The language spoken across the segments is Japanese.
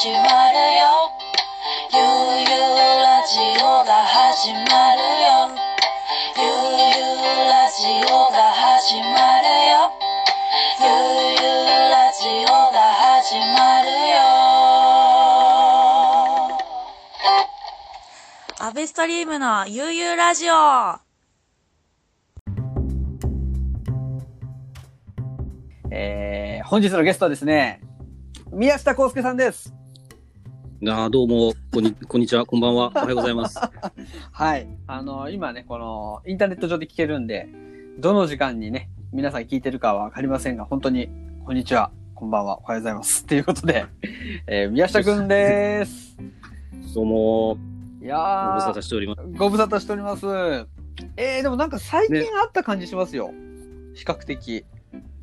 始まるよ。ゆうゆうラジオが始まるよ。ゆうゆうラジオが始まるよ。ゆうゆうラジオが始まるよ。アベストリームのゆうゆうラジオ。えー、本日のゲストはですね、宮下康介さんです。あーどうもこんに、こんにちは、こんばんは。おはようございます。はい。あの、今ね、この、インターネット上で聞けるんで、どの時間にね、皆さん聞いてるかはわかりませんが、本当に、こんにちは、こんばんは、おはようございます。ということで、えー、宮下くんです。どうも、いやご無沙ー汰しております。ご無沙汰しております。えー、でもなんか最近あった感じしますよ。比較的。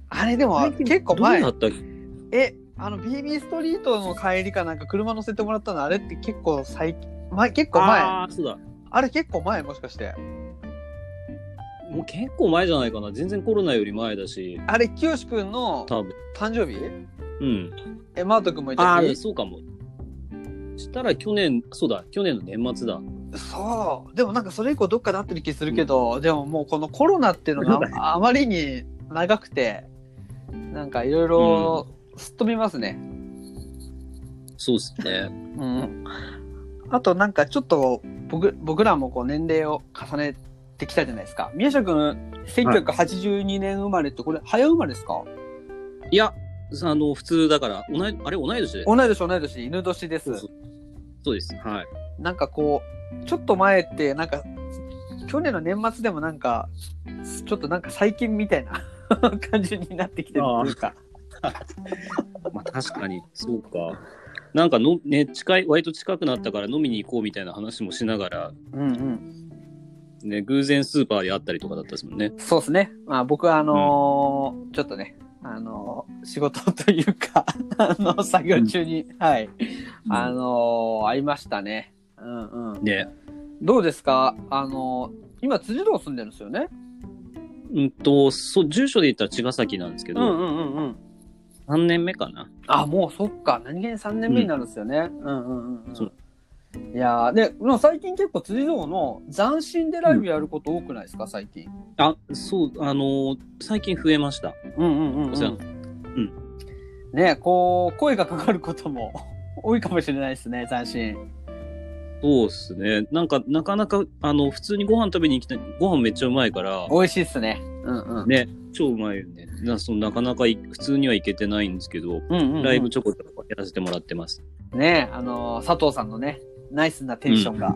あれでも結構前どう、だったっけ？え、あの BB ストリートの帰りかなんか車乗せてもらったのあれって結構最近、前、結構前。ああーそうだ。れ結構前もしかして。もう結構前じゃないかな。全然コロナより前だし、あれ、清くんの多分。誕生日？うん。え、マートくんもいたああ、し。そうかも。したら去年、そうだ、去年の年末だ。そう。でもなんかそれ以降どっかで会ってる気するけど、でももうこのコロナっていうのがああまりに長くて、なんかいろいろすっ飛びますね。そうですね。うん。あとなんかちょっと僕僕らもこう年齢を重ねてきたじゃないですか。宮下くん、1982年生まれってこれ早生まれですか？いや、あの、普通だから、同い、あれ同い年で同い年同い年、犬年です。そうそうそうです。はい。なんかこう、ちょっと前って、なんか、去年の年末でもなんか、ちょっとなんか最近みたいな 感じになってきてるっていうか。まあ確かに、そうか。なんかの、ね、近い、割と近くなったから飲みに行こうみたいな話もしながら、うんうん。ね、偶然スーパーで会ったりとかだったですもんね。そうですね。まあ僕はあのーちょっとね、あのー仕事というか、あの、作業中に、はい、あのー会いましたね。うんうん。ね、どうですか？あのー今辻堂住んでるんですよね？うんと、そう、住所で言ったら茅ヶ崎なんですけど、うんうんうん。3年目かな。あ、もうそっか。何気に3年目になるんですよね。うん、うん、うんうん。そういやーで、もう最近結構辻堂の斬新でライブやること多くないですか、最近。あ、そう、あのー最近増えました。うんうんうん、お世話にねこう、声がかかることも 多いかもしれないですね、斬新。そうっすね。なんか、なかなか、あの、普通にご飯食べに行きたい。ご飯めっちゃうまいから、美味しいっすね。うんうん。ね、超うまいよね。なそのなかなかい普通には行けてないんですけど、うんうんうんライブちょこちょこやらせてもらってます。ねあのー佐藤さんのね、ナイスなテンションが。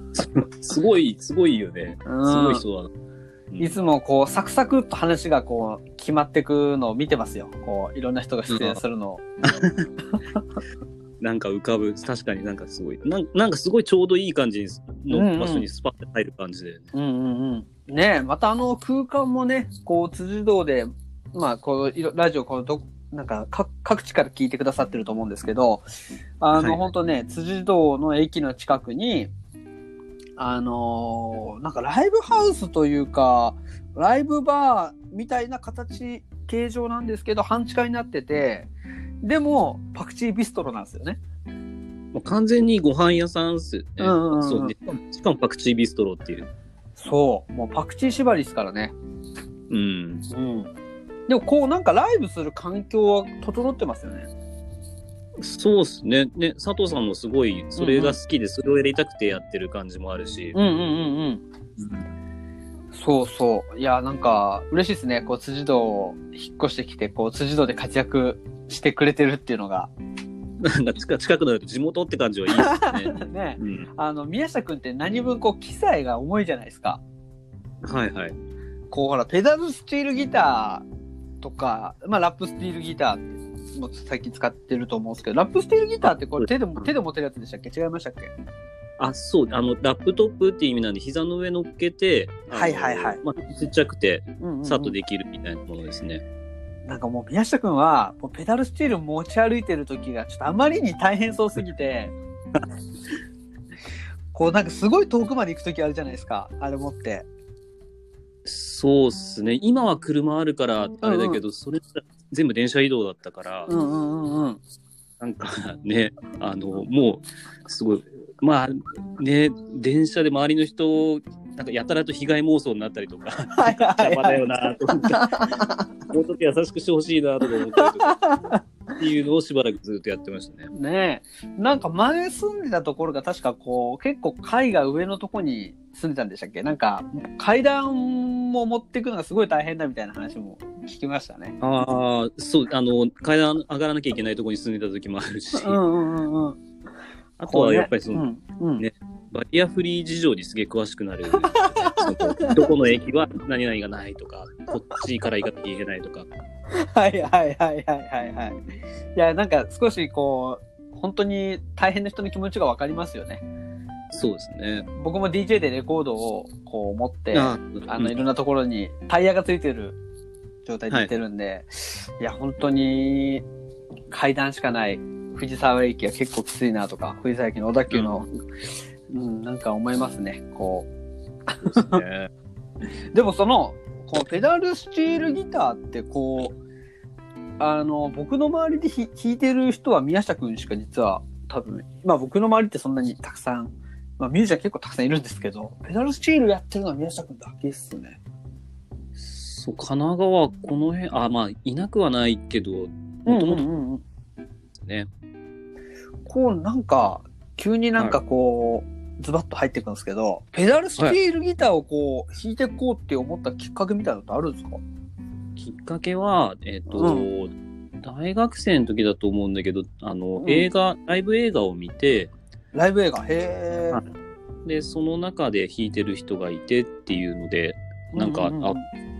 すごい、すごいよね。すうんごい人だな。うんいつもこう、サクサクっと話がこう、決まってくのを見てますよ。こう、いろんな人が出演するのを。なんか浮かぶ。確かになんかすごい。なんなんかすごいちょうどいい感じの場所にスパッて入る感じで、ねうんうんうん。ねえ、またあの空間もね、こう、辻堂で、まあ、こう、いろラジオ、こう、ど、なんか、か、各地から聞いてくださってると思うんですけど、あの、はい本当ね、辻堂の駅の近くに、あのーなんかライブハウスというか、ライブバーみたいな形、形状なんですけど、半地下になってて、でも、パクチービストロなんですよね。もう完全にご飯屋さんっすよね。うんうんうんそうね。しかもパクチービストロっていう。そう。もうパクチー縛りですからね。うん。うん。でもこうなんかライブする環境は整ってますよね。そうっすね。ね、佐藤さんもすごい、それが好きで、それをやりたくてやってる感じもあるし。うんうんうんうん。そうそう。いや、なんか嬉しいですね。こう辻堂引っ越してきて、こう辻堂で活躍してくれてるっていうのが。なんか近近くなると地元って感じはいいですね。ね。うん、あの、宮下くんって何分こう機材が重いじゃないですか。はいはい。こうほら、ペダルスチールギターとか、まあラップスティールギターも最近使ってると思うんですけど、ラップスティールギターってこれ手でも手で持てるやつでしたっけ？違いましたっけ？あ、そう、あの、ラップトップっていう意味なんで、膝の上乗っけて、はいはいはいまあ、ちっちゃくて、うんうんうんさっとできるみたいなものですね。なんかもう宮下くんは、もうペダルスチール持ち歩いてる時がちょっとあまりに大変そうすぎて、こうなんかすごい遠くまで行く時あるじゃないですか、あれ持って。そうっすね。今は車あるから、あれだけど、それ全部電車移動だったから、うんうんうんうん。なんかね、あの、もう、すごい、まあね、電車で周りの人、なんかやたらと被害妄想になったりとか、はいはい 邪魔だよなと思って、もうちょっと優しくしてほしいなとか思ったりとか、っていうのをしばらくずっとやってましたね。ねえ。なんか前住んでたところが確かこう、結構階が上のとこに住んでたんでしたっけ？なんか階段も持っていくのがすごい大変だみたいな話も聞きましたね。ああ、そう、あの、階段上がらなきゃいけないところに住んでた時もあるし、うんうんうんうん。あとはやっぱりその、うんうんねバリアフリー事情にすげえ詳しくなる。そのどこの駅は何々がないとか、こっちから行かなきゃいけないとか。はいはいはいはいはいはい。いや、なんか少しこう、本当に大変な人の気持ちがわかりますよね。そうですね。僕も DJ でレコードをこう持って、ああの、いろんなところにタイヤがついてる状態で行ってるんで、い、や、本当に階段しかない藤沢駅は結構きついなとか、藤沢駅の小田急の、うん、なんか思いますね。こそうね。う。でもその、このペダルスチールギターってこう、あの、僕の周りでひ弾いてる人は宮下くんしか実は多分、まあ僕の周りってそんなにたくさん、まあミュージシャン結構たくさんいるんですけど、ペダルスチールやってるのは宮下くんだけっすね。そう、神奈川、この辺、あ、まあ、いなくはないけど、もともとうんうんうんね。こうなんか、急になんかこう、ズバッと入ってくるんですけど、ペダルスチールギターをこう、弾いていこうって思ったきっかけみたいなのってあるんですか？きっかけは、えっ、と、う大学生の時だと思うんだけど、あの、うん映画、ライブ映画を見て、ライブ映画？へはいで、その中で弾いてる人がいてっていうので、ー。なんか、ううあ、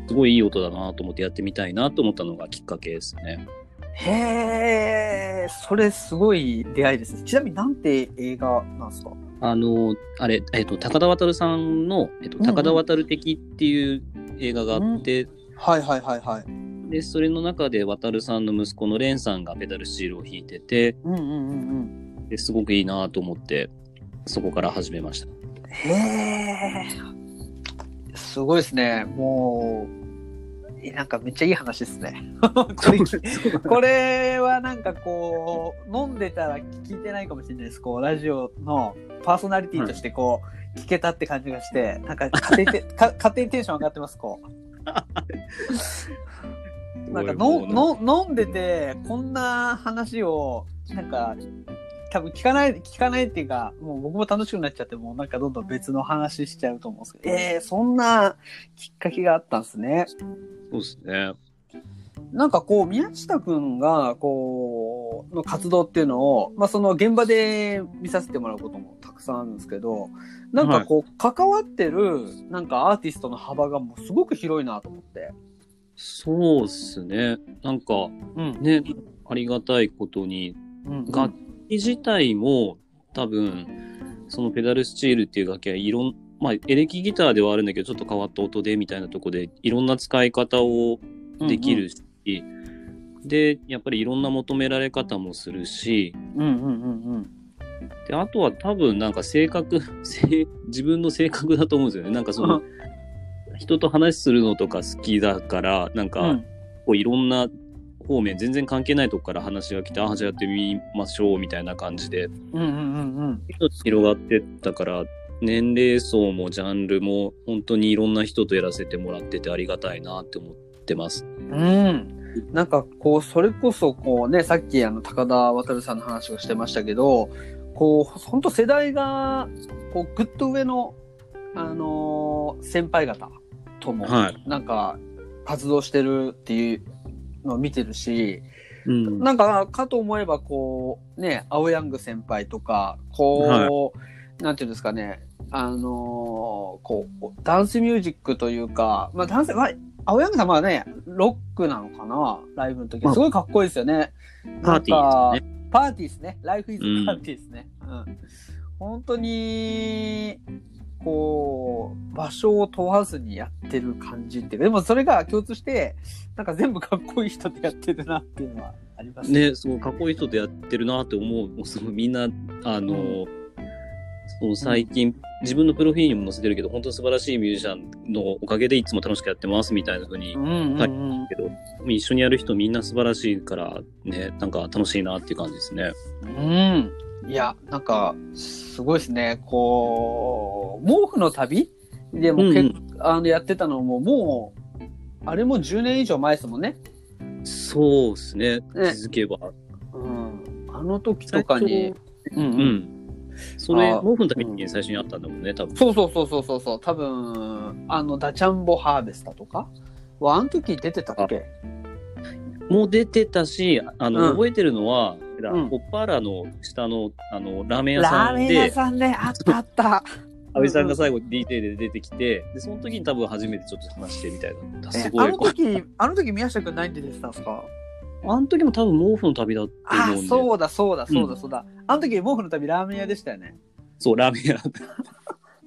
すごいいい音だなと思ってやってみたいなと思ったのがきっかけですね。へー。それすごい出会いですね。ちなみになんて映画なんですか？あの、あれ、えっ、と、高田渡さんの、えっ、と、うんうん高田渡的っていう映画があって、はいはいはいはい。で、それの中で渡さんの息子の蓮さんがペダルスチールを弾いてて、うんうんうんうん。ですごくいいなと思って、そこから始めました。へー。すごいですね。もう、えなんかめっちゃいい話ですね。これはなんかこう、飲んでたら聞いてないかもしれないです。こう、ラジオのパーソナリティとしてこう、聞けたって感じがして、なんか家庭て か家庭テンション上がってます、こう。なんかのの飲んでて、こんな話を、なんか、多分聞かない、聞かないっていうか、もう僕も楽しくなっちゃって、もうなんかどんどん別の話しちゃうと思うんですけど、えー、そんなきっかけがあったんですね。そうですね。なんかこう、宮下くんが、こう、の活動っていうのを、まあその現場で見させてもらうこともたくさんあるんですけど、なんかこう、関わってる、なんかアーティストの幅がもうすごく広いなと思って。そうですね。なんか、うん。ね、ありがたいことに、うん楽器自体も多分、そのペダルスチールっていう楽器はいろん、まあ、エレキギターではあるんだけど、ちょっと変わった音でみたいなとこで、いろんな使い方をできるし、で、やっぱりいろんな求められ方もするし、うんうんうんうん。で、あとは多分なんか性格、性自分の性格だと思うんですよね。なんかその、人と話するのとか好きだから、なんか、うんこういろんな方面、全然関係ないとこから話が来て、あ、じゃあやってみましょうみたいな感じで、うんうんうんうん。広がってったから、年齢層もジャンルも本当にいろんな人とやらせてもらっててありがたいなって思ってます。うん。なんかこう、それこそこうね、さっきあの、高田渡さんの話をしてましたけど、こう、ほんと世代が、こう、ぐっと上の、あのー先輩方とも、はい。なんか、活動してるっていうのを見てるし、うん。なんか、かと思えば、こう、ね、青ヤング先輩とか、こう、なんていうんですかね、あのーこう、ダンスミュージックというか、まあ、ダンス、まあ、青ヤングさんはね、ロックなのかなライブの時。すごいかっこいいですよね。パーティーですね。ね。パーティーですね。ライフイズうんパーティーですね。うん。本当に、こう、場所を問わずにやってる感じっていうか、でもそれが共通して、なんか全部かっこいい人でやってるなっていうのはありますね、すごいかっこいい人とやってるなって思う。もうすごいみんな、あの、その最近、自分のプロフィールにも載せてるけど、本当素晴らしいミュージシャンのおかげでいつも楽しくやってますみたいな風にうんうんうんけど、一緒にやる人みんな素晴らしいから、ね、なんか楽しいなっていう感じですね。うん。いや、なんか、すごいですね。こう、毛布の旅でもけ、うんあのやってたのも、もう、あれも10年以上前ですもんね。そうですね。ね続けば。うん。あの時とかに、うんううんん。それ、あ毛布の旅に最初にあったんだもんね、多分。そうそうそうそうそうそう。多分、あの、ダチャンボハーベスタとか？は、あの時出てたっけ？もう出てたし、あの、うん覚えてるのは、だうんポッパーラの下の、あの、ラーメン屋ラさんーメン屋で、さんね、あったあった。安倍さんが最後 DJ で出てきて、で、その時に多分初めてちょっと話してみたいな。えすごい。あの時、あの時宮下くん何で出てたんですか？あの時も多分毛布の旅だと思あうんで。そうだそうだそうだうんそうだ。あの時、毛布の旅ラーメン屋でしたよね。そう、ラーメン屋だった。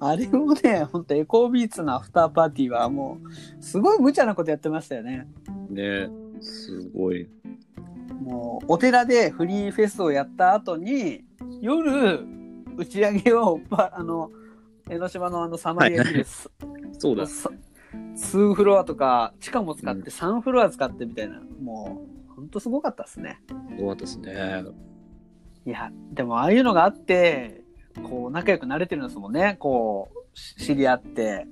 あれもね、ほんとエコービーツのアフターパーティーはもう、すごい無茶なことやってましたよね。ねすごい。もう、お寺でフリーフェスをやった後に、夜、打ち上げを、パあの、江ノ島のあのサマリアビルス、そうだ。さ2フロアとか、地下も使って3フロア使ってみたいな、もう、ほんとすごかったですね。すごかったですね。いや、でもああいうのがあって、こう、仲良くなれてるんですもんね。こう、し知り合って。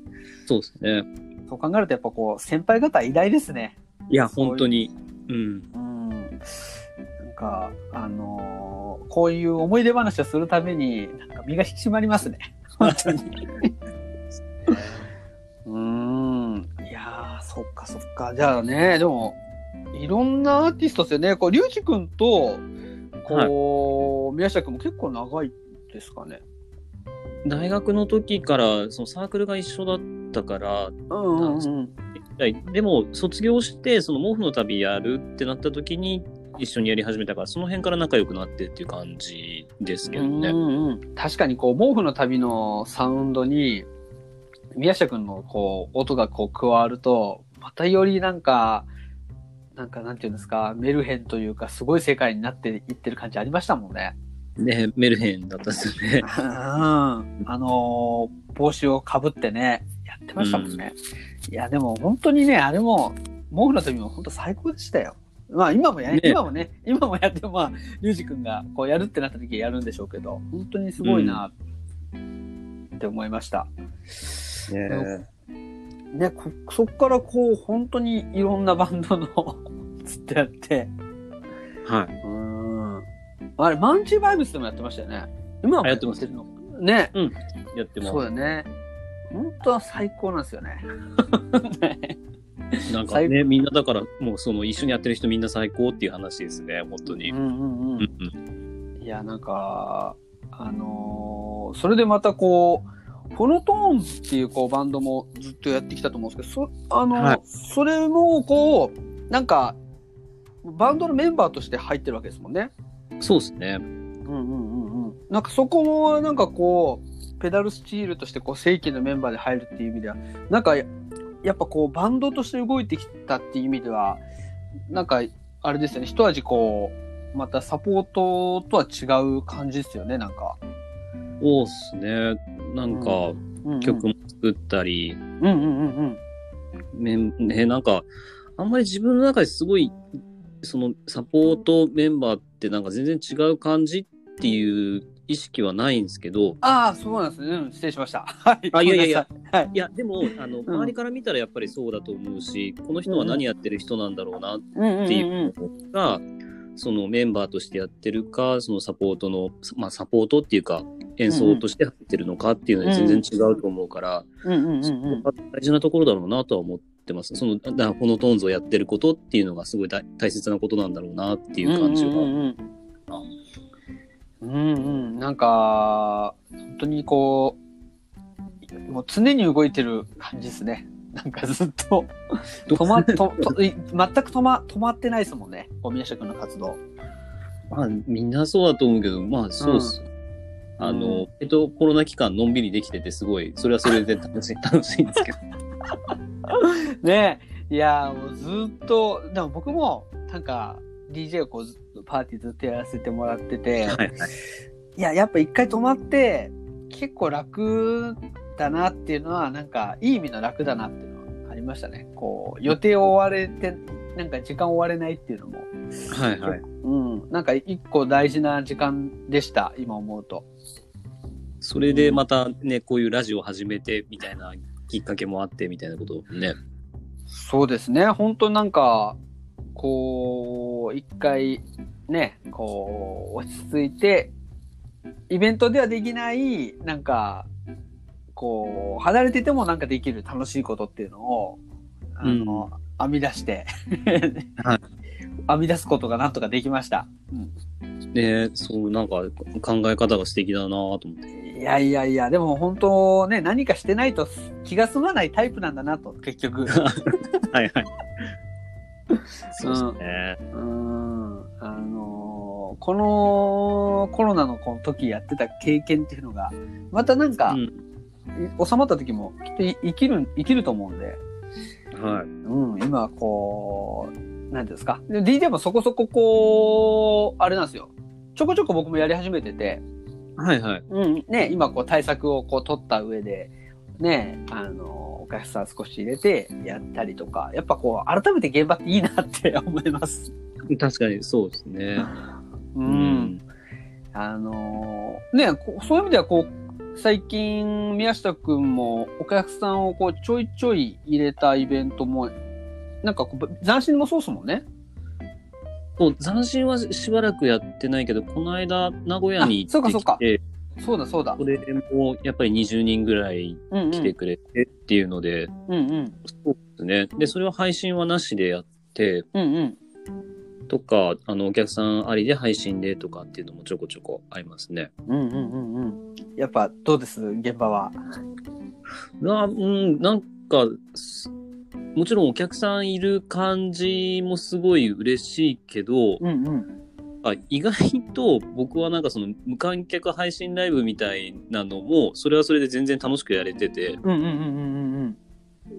そうですね。そう考えると、やっぱこう、先輩方偉大ですね。いや、本当に。うん。うん。なんか、あのーこういう思い出話をするために、なんか身が引き締まりますね。本当に。うーん。いやー、そっかそっか。じゃあね、でも、いろんなアーティストですよね。こう、リュウジ君と、こう、宮下君も結構長いですかね。大学の時から、そのサークルが一緒だったから、うんうんうん。でも卒業して、その毛布の旅やるってなった時に一緒にやり始めたから、その辺から仲良くなってっていう感じですけどね。うんうん、確かにこう毛布の旅のサウンドに宮下君のこう音がこう加わるとまたよりなんかなんかなんていうんですかメルヘンというかすごい世界になっていってる感じありましたもんね。ねメルヘンだったんですよね。うん、あのー帽子をかぶってねやってましたもんね。いやでも本当にねあれも毛布の旅も本当最高でしたよ。まあ今もや、ね今もね、今もやってもまあ、リュウジ君がこうやるってなった時はやるんでしょうけど、本当にすごいなって思いました。ねね、こそっからこう、本当にいろんなバンドのつってやって、はい。うん。あれ、マンチーバイブスでもやってましたよね。今はあやってまするのね。やってます。そうだね。本当は最高なんですよね。なんか最ね、みんなだから、もうその一緒にやってる人みんな最高っていう話ですね、本当に。うんうんううん。んいや、なんか、あのーそれでまたこう、フォノトーンズっていうこうバンドもずっとやってきたと思うんですけど、そあのーはいそれもこう、なんか、バンドのメンバーとして入ってるわけですもんね。うんそうですね。うんうんうんうん。なんかそこもなんかこう、ペダルスチールとしてこう正規のメンバーで入るっていう意味では、なんかややっぱこうバンドとして動いてきたっていう意味では、なんかあれですよね、一味こう、またサポートとは違う感じですよね、なんか。そうっすね。なんか、うんうん、曲も作ったり、うんうんうんうん。めんね、なんか、あんまり自分の中ですごい、そのサポートメンバーってなんか全然違う感じっていう意識はないんですけど、ああ、そうなんですね。うん失礼しました。はい。あいやいやいや。はい。いや、でも、あの、周りから見たらやっぱりそうだと思うし、この人は何やってる人なんだろうなっていうのが、そのメンバーとしてやってるか、そのサポートの、まあサポートっていうか、演奏として入ってるのかっていうので全然違うと思うから、うんうんうんうん。大事なところだろうなとは思ってます。その、だこのトーンズをやってることっていうのがすごい大大切なことなんだろうなっていう感じは。うんうんうんうん、うん。うんなんか本当にこうもう常に動いてる感じですね。なんかずっと止まっととい全く止ま止まってないですもんね。こう宮下君の活動。まあ、みんなそうだと思うけど、まあ、そうっす。あの、えっと、コロナ期間のんびりできてて、すごい、それはそれで楽しい、楽しいんですけど。ねえ。いやもうずっとでも僕もなんか DJ をこうずパーティーずっとやらせてもらってて、はいはい。いや、やっぱ一回止まって、結構楽だなっていうのは、なんか、いい意味の楽だなっていうのはありましたね。こう、予定を追われて、なんか時間追われないっていうのも、はいはい。うん、なんか一個大事な時間でした、今思うと。それでまたね、こういうラジオを始めてみたいなきっかけもあってみたいなことね。そうですね、本当なんか、こう、一回、ね、こう、落ち着いて、イベントではできない、なんか、こう、離れててもなんかできる楽しいことっていうのを、あの、編み出して、はい編み出すことがなんとかできました。ねそう、なんか考え方が素敵だなと思って。いやいやいや、でも本当ね、何かしてないと気が済まないタイプなんだなと、結局。はいはい。そうですね。うーんあのーこのコロナのこの時やってた経験っていうのが、またなんか、うん収まった時もきっとい生きる、生きると思うんで、はい。うん、今はこう、なんですか。で DJ もそこそここう、あれなんですよ。ちょこちょこ僕もやり始めてて、はいはい。うん、ね、今こう対策をこう取った上で、ね、あの、お客さん少し入れてやったりとか、やっぱこう、改めて現場っていいなって 思います。確かにそうですね。う。。うんあのーねこそういう意味ではこう、最近、宮下くんもお客さんをこうちょいちょい入れたイベントも、なんかこう、斬新もそうっすもんね。そう、斬新はしばらくやってないけど、この間、名古屋に行ってあそうかきて、そうだそうだそ。れもやっぱり20人ぐらい。来てくれてっていうので、うんうん。そうですね。で、それは配信はなしでやって、うんうん。とか、あの、お客さんありで配信でとかっていうのもちょこちょこありますね。うんうんうんうん。やっぱどうです？現場は。な、うん、なんか、すもちろんお客さんいる感じもすごい嬉しいけど、うんうん。あ意外と僕はなんかその無観客配信ライブみたいなのも、それはそれで全然楽しくやれてて、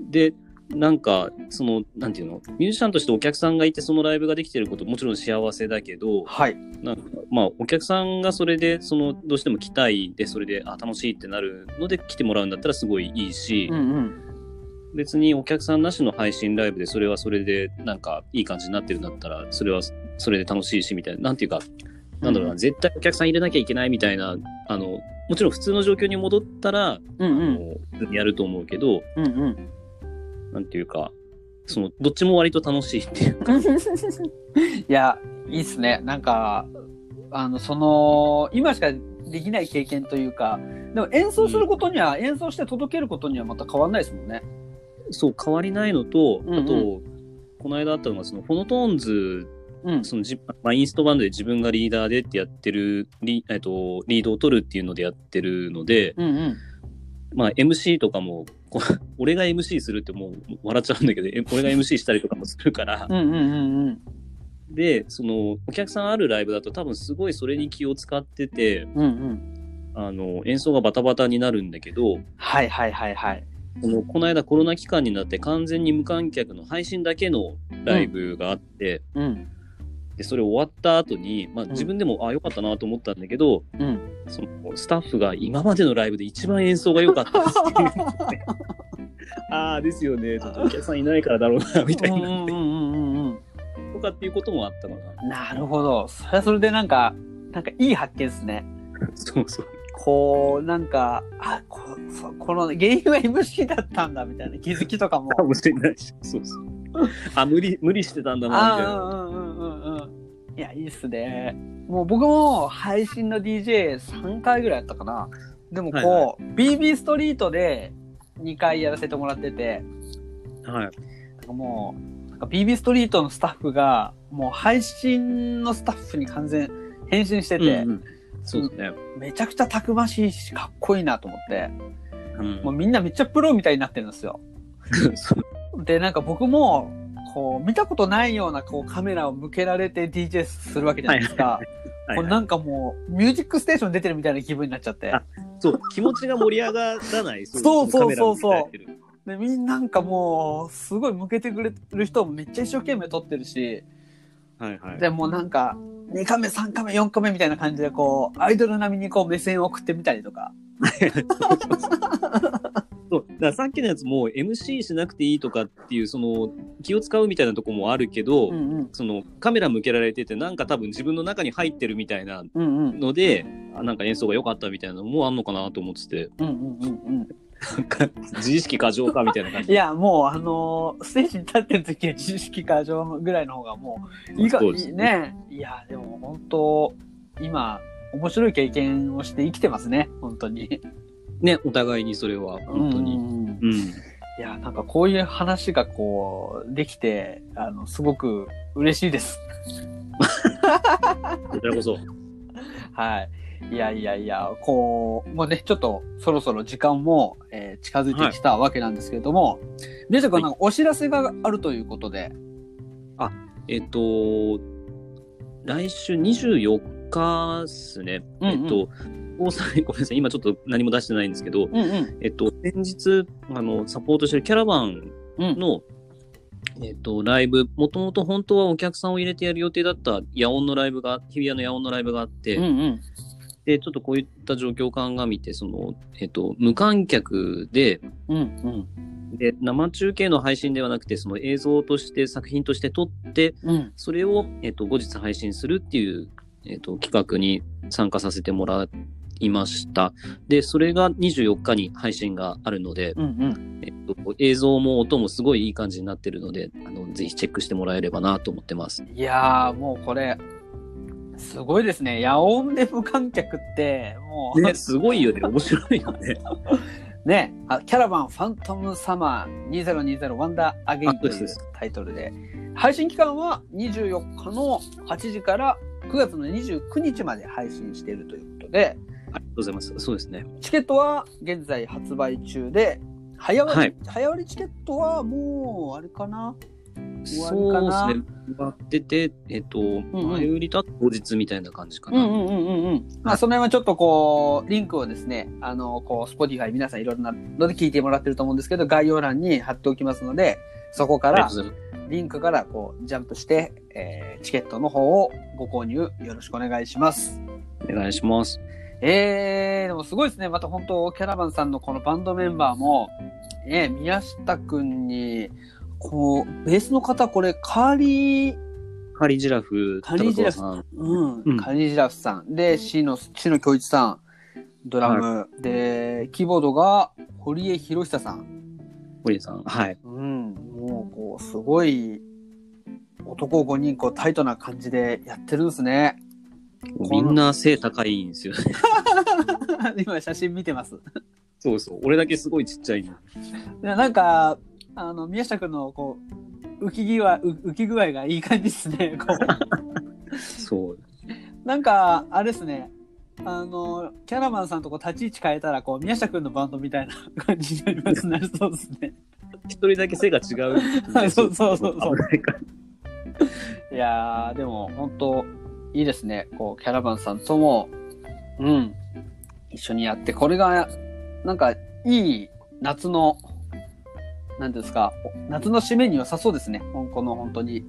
で、なんか、その、なんていうの、ミュージシャンとしてお客さんがいてそのライブができてることもちろん幸せだけど、はい。なんか、まあ、お客さんがそれで、その、どうしても来たいで、それで、あ、楽しいってなるので来てもらうんだったらすごいいいし、うんうん。別にお客さんなしの配信ライブでそれはそれで、なんか、いい感じになってるんだったら、それはそれで楽しいし、みたいな、なんていうか、なんだろうな、うん絶対お客さん入れなきゃいけないみたいな、あの、もちろん普通の状況に戻ったら、うんうん。やると思うけど、うんうん。なんていうか、その、どっちも割と楽しいっていうか、いや、いいっすね。なんか、あの、その、今しかできない経験というか、でも演奏することには、演奏して届けることにはまた変わんないですもんね。そう、変わりないのと、うんうんあと、この間あったのが、その、フォノトーンズうん。そのじ、まあ、インストバンドで自分がリーダーでってやってるリ,、えっと、リードを取るっていうのでやってるので、うんうん。まあ、MC とかも 俺が MC するってもう笑っちゃうんだけどえ俺が MC したりとかもするからうんうんうんうん。でそのお客さんあるライブだと多分すごいそれに気を使っててうんうん。あの演奏がバタバタになるんだけどはいはいはいはい。このこの間コロナ期間になって完全に無観客の配信だけのライブがあって、うん。でそれ終わった後に、まあ、ん。自分でも、あ良かったなと思ったんだけど、うん。そのスタッフが今までのライブで一番演奏が良かったですっていう。ああですよね。ちょっとお客さんいないからだろうなみたいにな。とかっていうこともあったかな。なるほど。それはそれでなんか、なんかいい発見ですね。そうそう。こう、なんか、あ、こそうこの原因は MC だったんだみたいな。気づきとかも。かもしれないし。そうそう。あ無理無理してたんだなみたいないや、いいっすね。もう僕も配信の DJ3 回ぐらいやったかな。でもこう、BB ストリートで2回やらせてもらってて、はい。なんかもう、なんか BB ストリートのスタッフが、もう配信のスタッフに完全変身してて、うんうん。そうですね、めちゃくちゃたくましいし、かっこいいなと思って、うん。もうみんなめっちゃプロみたいになってるんですよ。で、なんか僕も、こう、見たことないようなこうカメラを向けられて DJ するわけじゃないですか。はいこれなんかもう、ミュージックステーション出てるみたいな気分になっちゃって。あそう気持ちが盛り上がらないそうそうそうそうで、みんななんかもう、すごい向けてくれる人もめっちゃ一生懸命撮ってるし、はいはいでもうなんか、2カメ、3カメ、4カメみたいな感じでこう、アイドル並みにこう目線を送ってみたりとか。そう。だからさっきのやつも MC しなくていいとかっていうその気を使うみたいなとこもあるけど、うんうん。そのカメラ向けられててなんか多分自分の中に入ってるみたいなうんうん。のであなんか演奏が良かったみたいなのもあんのかなと思ってて。うんうんうんうん。なんか自意識過剰かみたいな感じ。いやもうあのーステージに立ってる時は知識過剰ぐらいの方がもういいかそうですね。いやでも本当今面白い経験をして生きてますね本当にねお互いにそれは本当に。うん。うん。いやなんかこういう話がこうできてあのすごく嬉しいです。こちらこそ。はい。いやいやいやこうもうねちょっとそろそろ時間も、えー近づいてきたわけなんですけれども宮下君なんかお知らせがあるということで、えっと、来週24日っすね。うんうん。えっと、ごめんなさい、今ちょっと何も出してないんですけど、うんうん。えっと、先日、あの、サポートしてるキャラバンうん。の、えっと、ライブ、もともと本当はお客さんを入れてやる予定だった野音のライブが、日比谷の野音のライブがあって、うんうん。で、ちょっとこういった状況を鑑みて、その、えっと、無観客で、うんうん。で、生中継の配信ではなくて、その映像として、作品として撮って、うん。それを、えっと、後日配信するっていう、えっと、企画に参加させてもらいました。で、それが24日に配信があるので、うんうんえっと、映像も音もすごいいい感じになってるので、あの、ぜひチェックしてもらえればなと思ってます。いやーもうこれすごいですね野音で無観客ってもうね、すごいよね。面白いよね。ねあキャラバンファントムサマー2020ワンダーアゲインというタイトルで配信期間は24日の8時から9月の29日まで配信しているということでありがとうございます。そうですね。チケットは現在発売中で早割り、はい早割りチケットはもうあれかな？そうですね。終わってて、えっと、ん前売りと当日みたいな感じかな。うんうんうんうんうん。まあ、その辺はちょっとこう、リンクをですね、あの、こう、Spotify 皆さんいろんなので聞いてもらってると思うんですけど、概要欄に貼っておきますので、そこからリンクからこう、ジャンプして、えーチケットの方をご購入よろしくお願いします。お願いします。えー、でもすごいですね。また本当、キャラバンさんのこのバンドメンバーも、えー、宮下くんに、こう、ベースの方、これ、カーリー、カリジラフ、カリジラフさん。うん、うんカリジラフさん。で、シの、シの京一さん、ドラム。で、キーボードが、堀江博久さん。堀江さん。はい。うん、もう、こう、すごい、男5人、こう、タイトな感じでやってるんですね。みんな背高いんですよね。今、写真見てます。そうそう。俺だけすごいちっちゃいの。でなんか、あの、宮下くんの、こう、浮き具合、う浮き具合がいい感じですね。こう。そう。なんか、あれですね。あの、キャラマンさんとこう立ち位置変えたら、こう、宮下くんのバンドみたいな感じになりますなりそうですね。一人だけ背が違う。そうそうそうそういやー、でも、本当いいですね。こう、キャラバンさんとも、うん、一緒にやって、これが、なんか、いい夏の、なんですか、夏の締めに良さそうですね。この本当に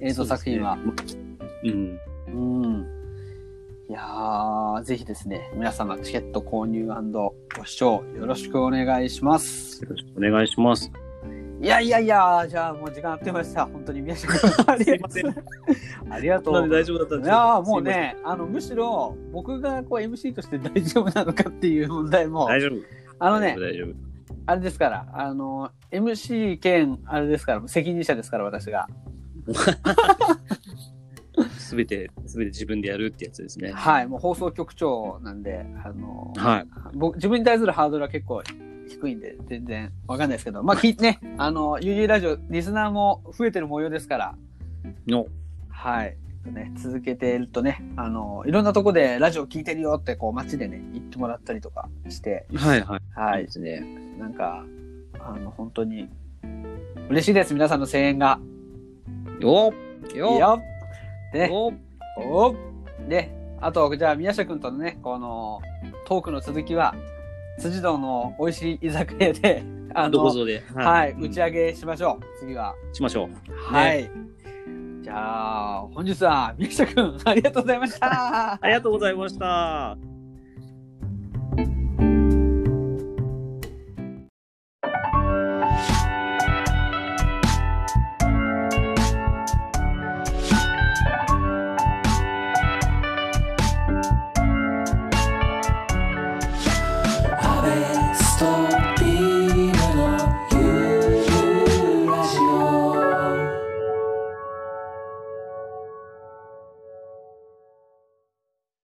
映像作品は。うん。うん。いやー、ぜひですね、皆様チケット購入ご視聴よろしくお願いします。よろしくお願いします。いやいやいや、じゃあもう時間あってました。本当に宮下君。ありすいません。ありがとう。なんで大丈夫だったんですいやかーもう。ね、あの、むしろ僕がこう MC として大丈夫なのかっていう問題も、大丈夫。あのね、大丈夫。あれですから、あの、MC 兼、あれですから、責任者ですから、私が。すべて、すべて自分でやるってやつですね。はい、もう放送局長なんで、あの、はい。僕、自分に対するハードルは結構低いんで、全然わかんないですけど、まあ、聞いてね、あの、ゆうゆうラジオ、リスナーも増えてる模様ですから、の、はい。ね、続けてるとね、あの、いろんなとこでラジオ聞いてるよって、こう、街でね、言ってもらったりとかして、はいはい。はいいで。すね。なんか、あの、本当に、嬉しいです、皆さんの声援が。よよよで、よおで、あと、じゃあ、宮下くんとのね、この、トークの続きは、辻堂の美味しい居酒屋で、あの、どこぞで。はい、うん打ち上げしましょう、次は。しましょう。はい。じゃあ、本日は、宮下くん、ありがとうございました。ありがとうございました。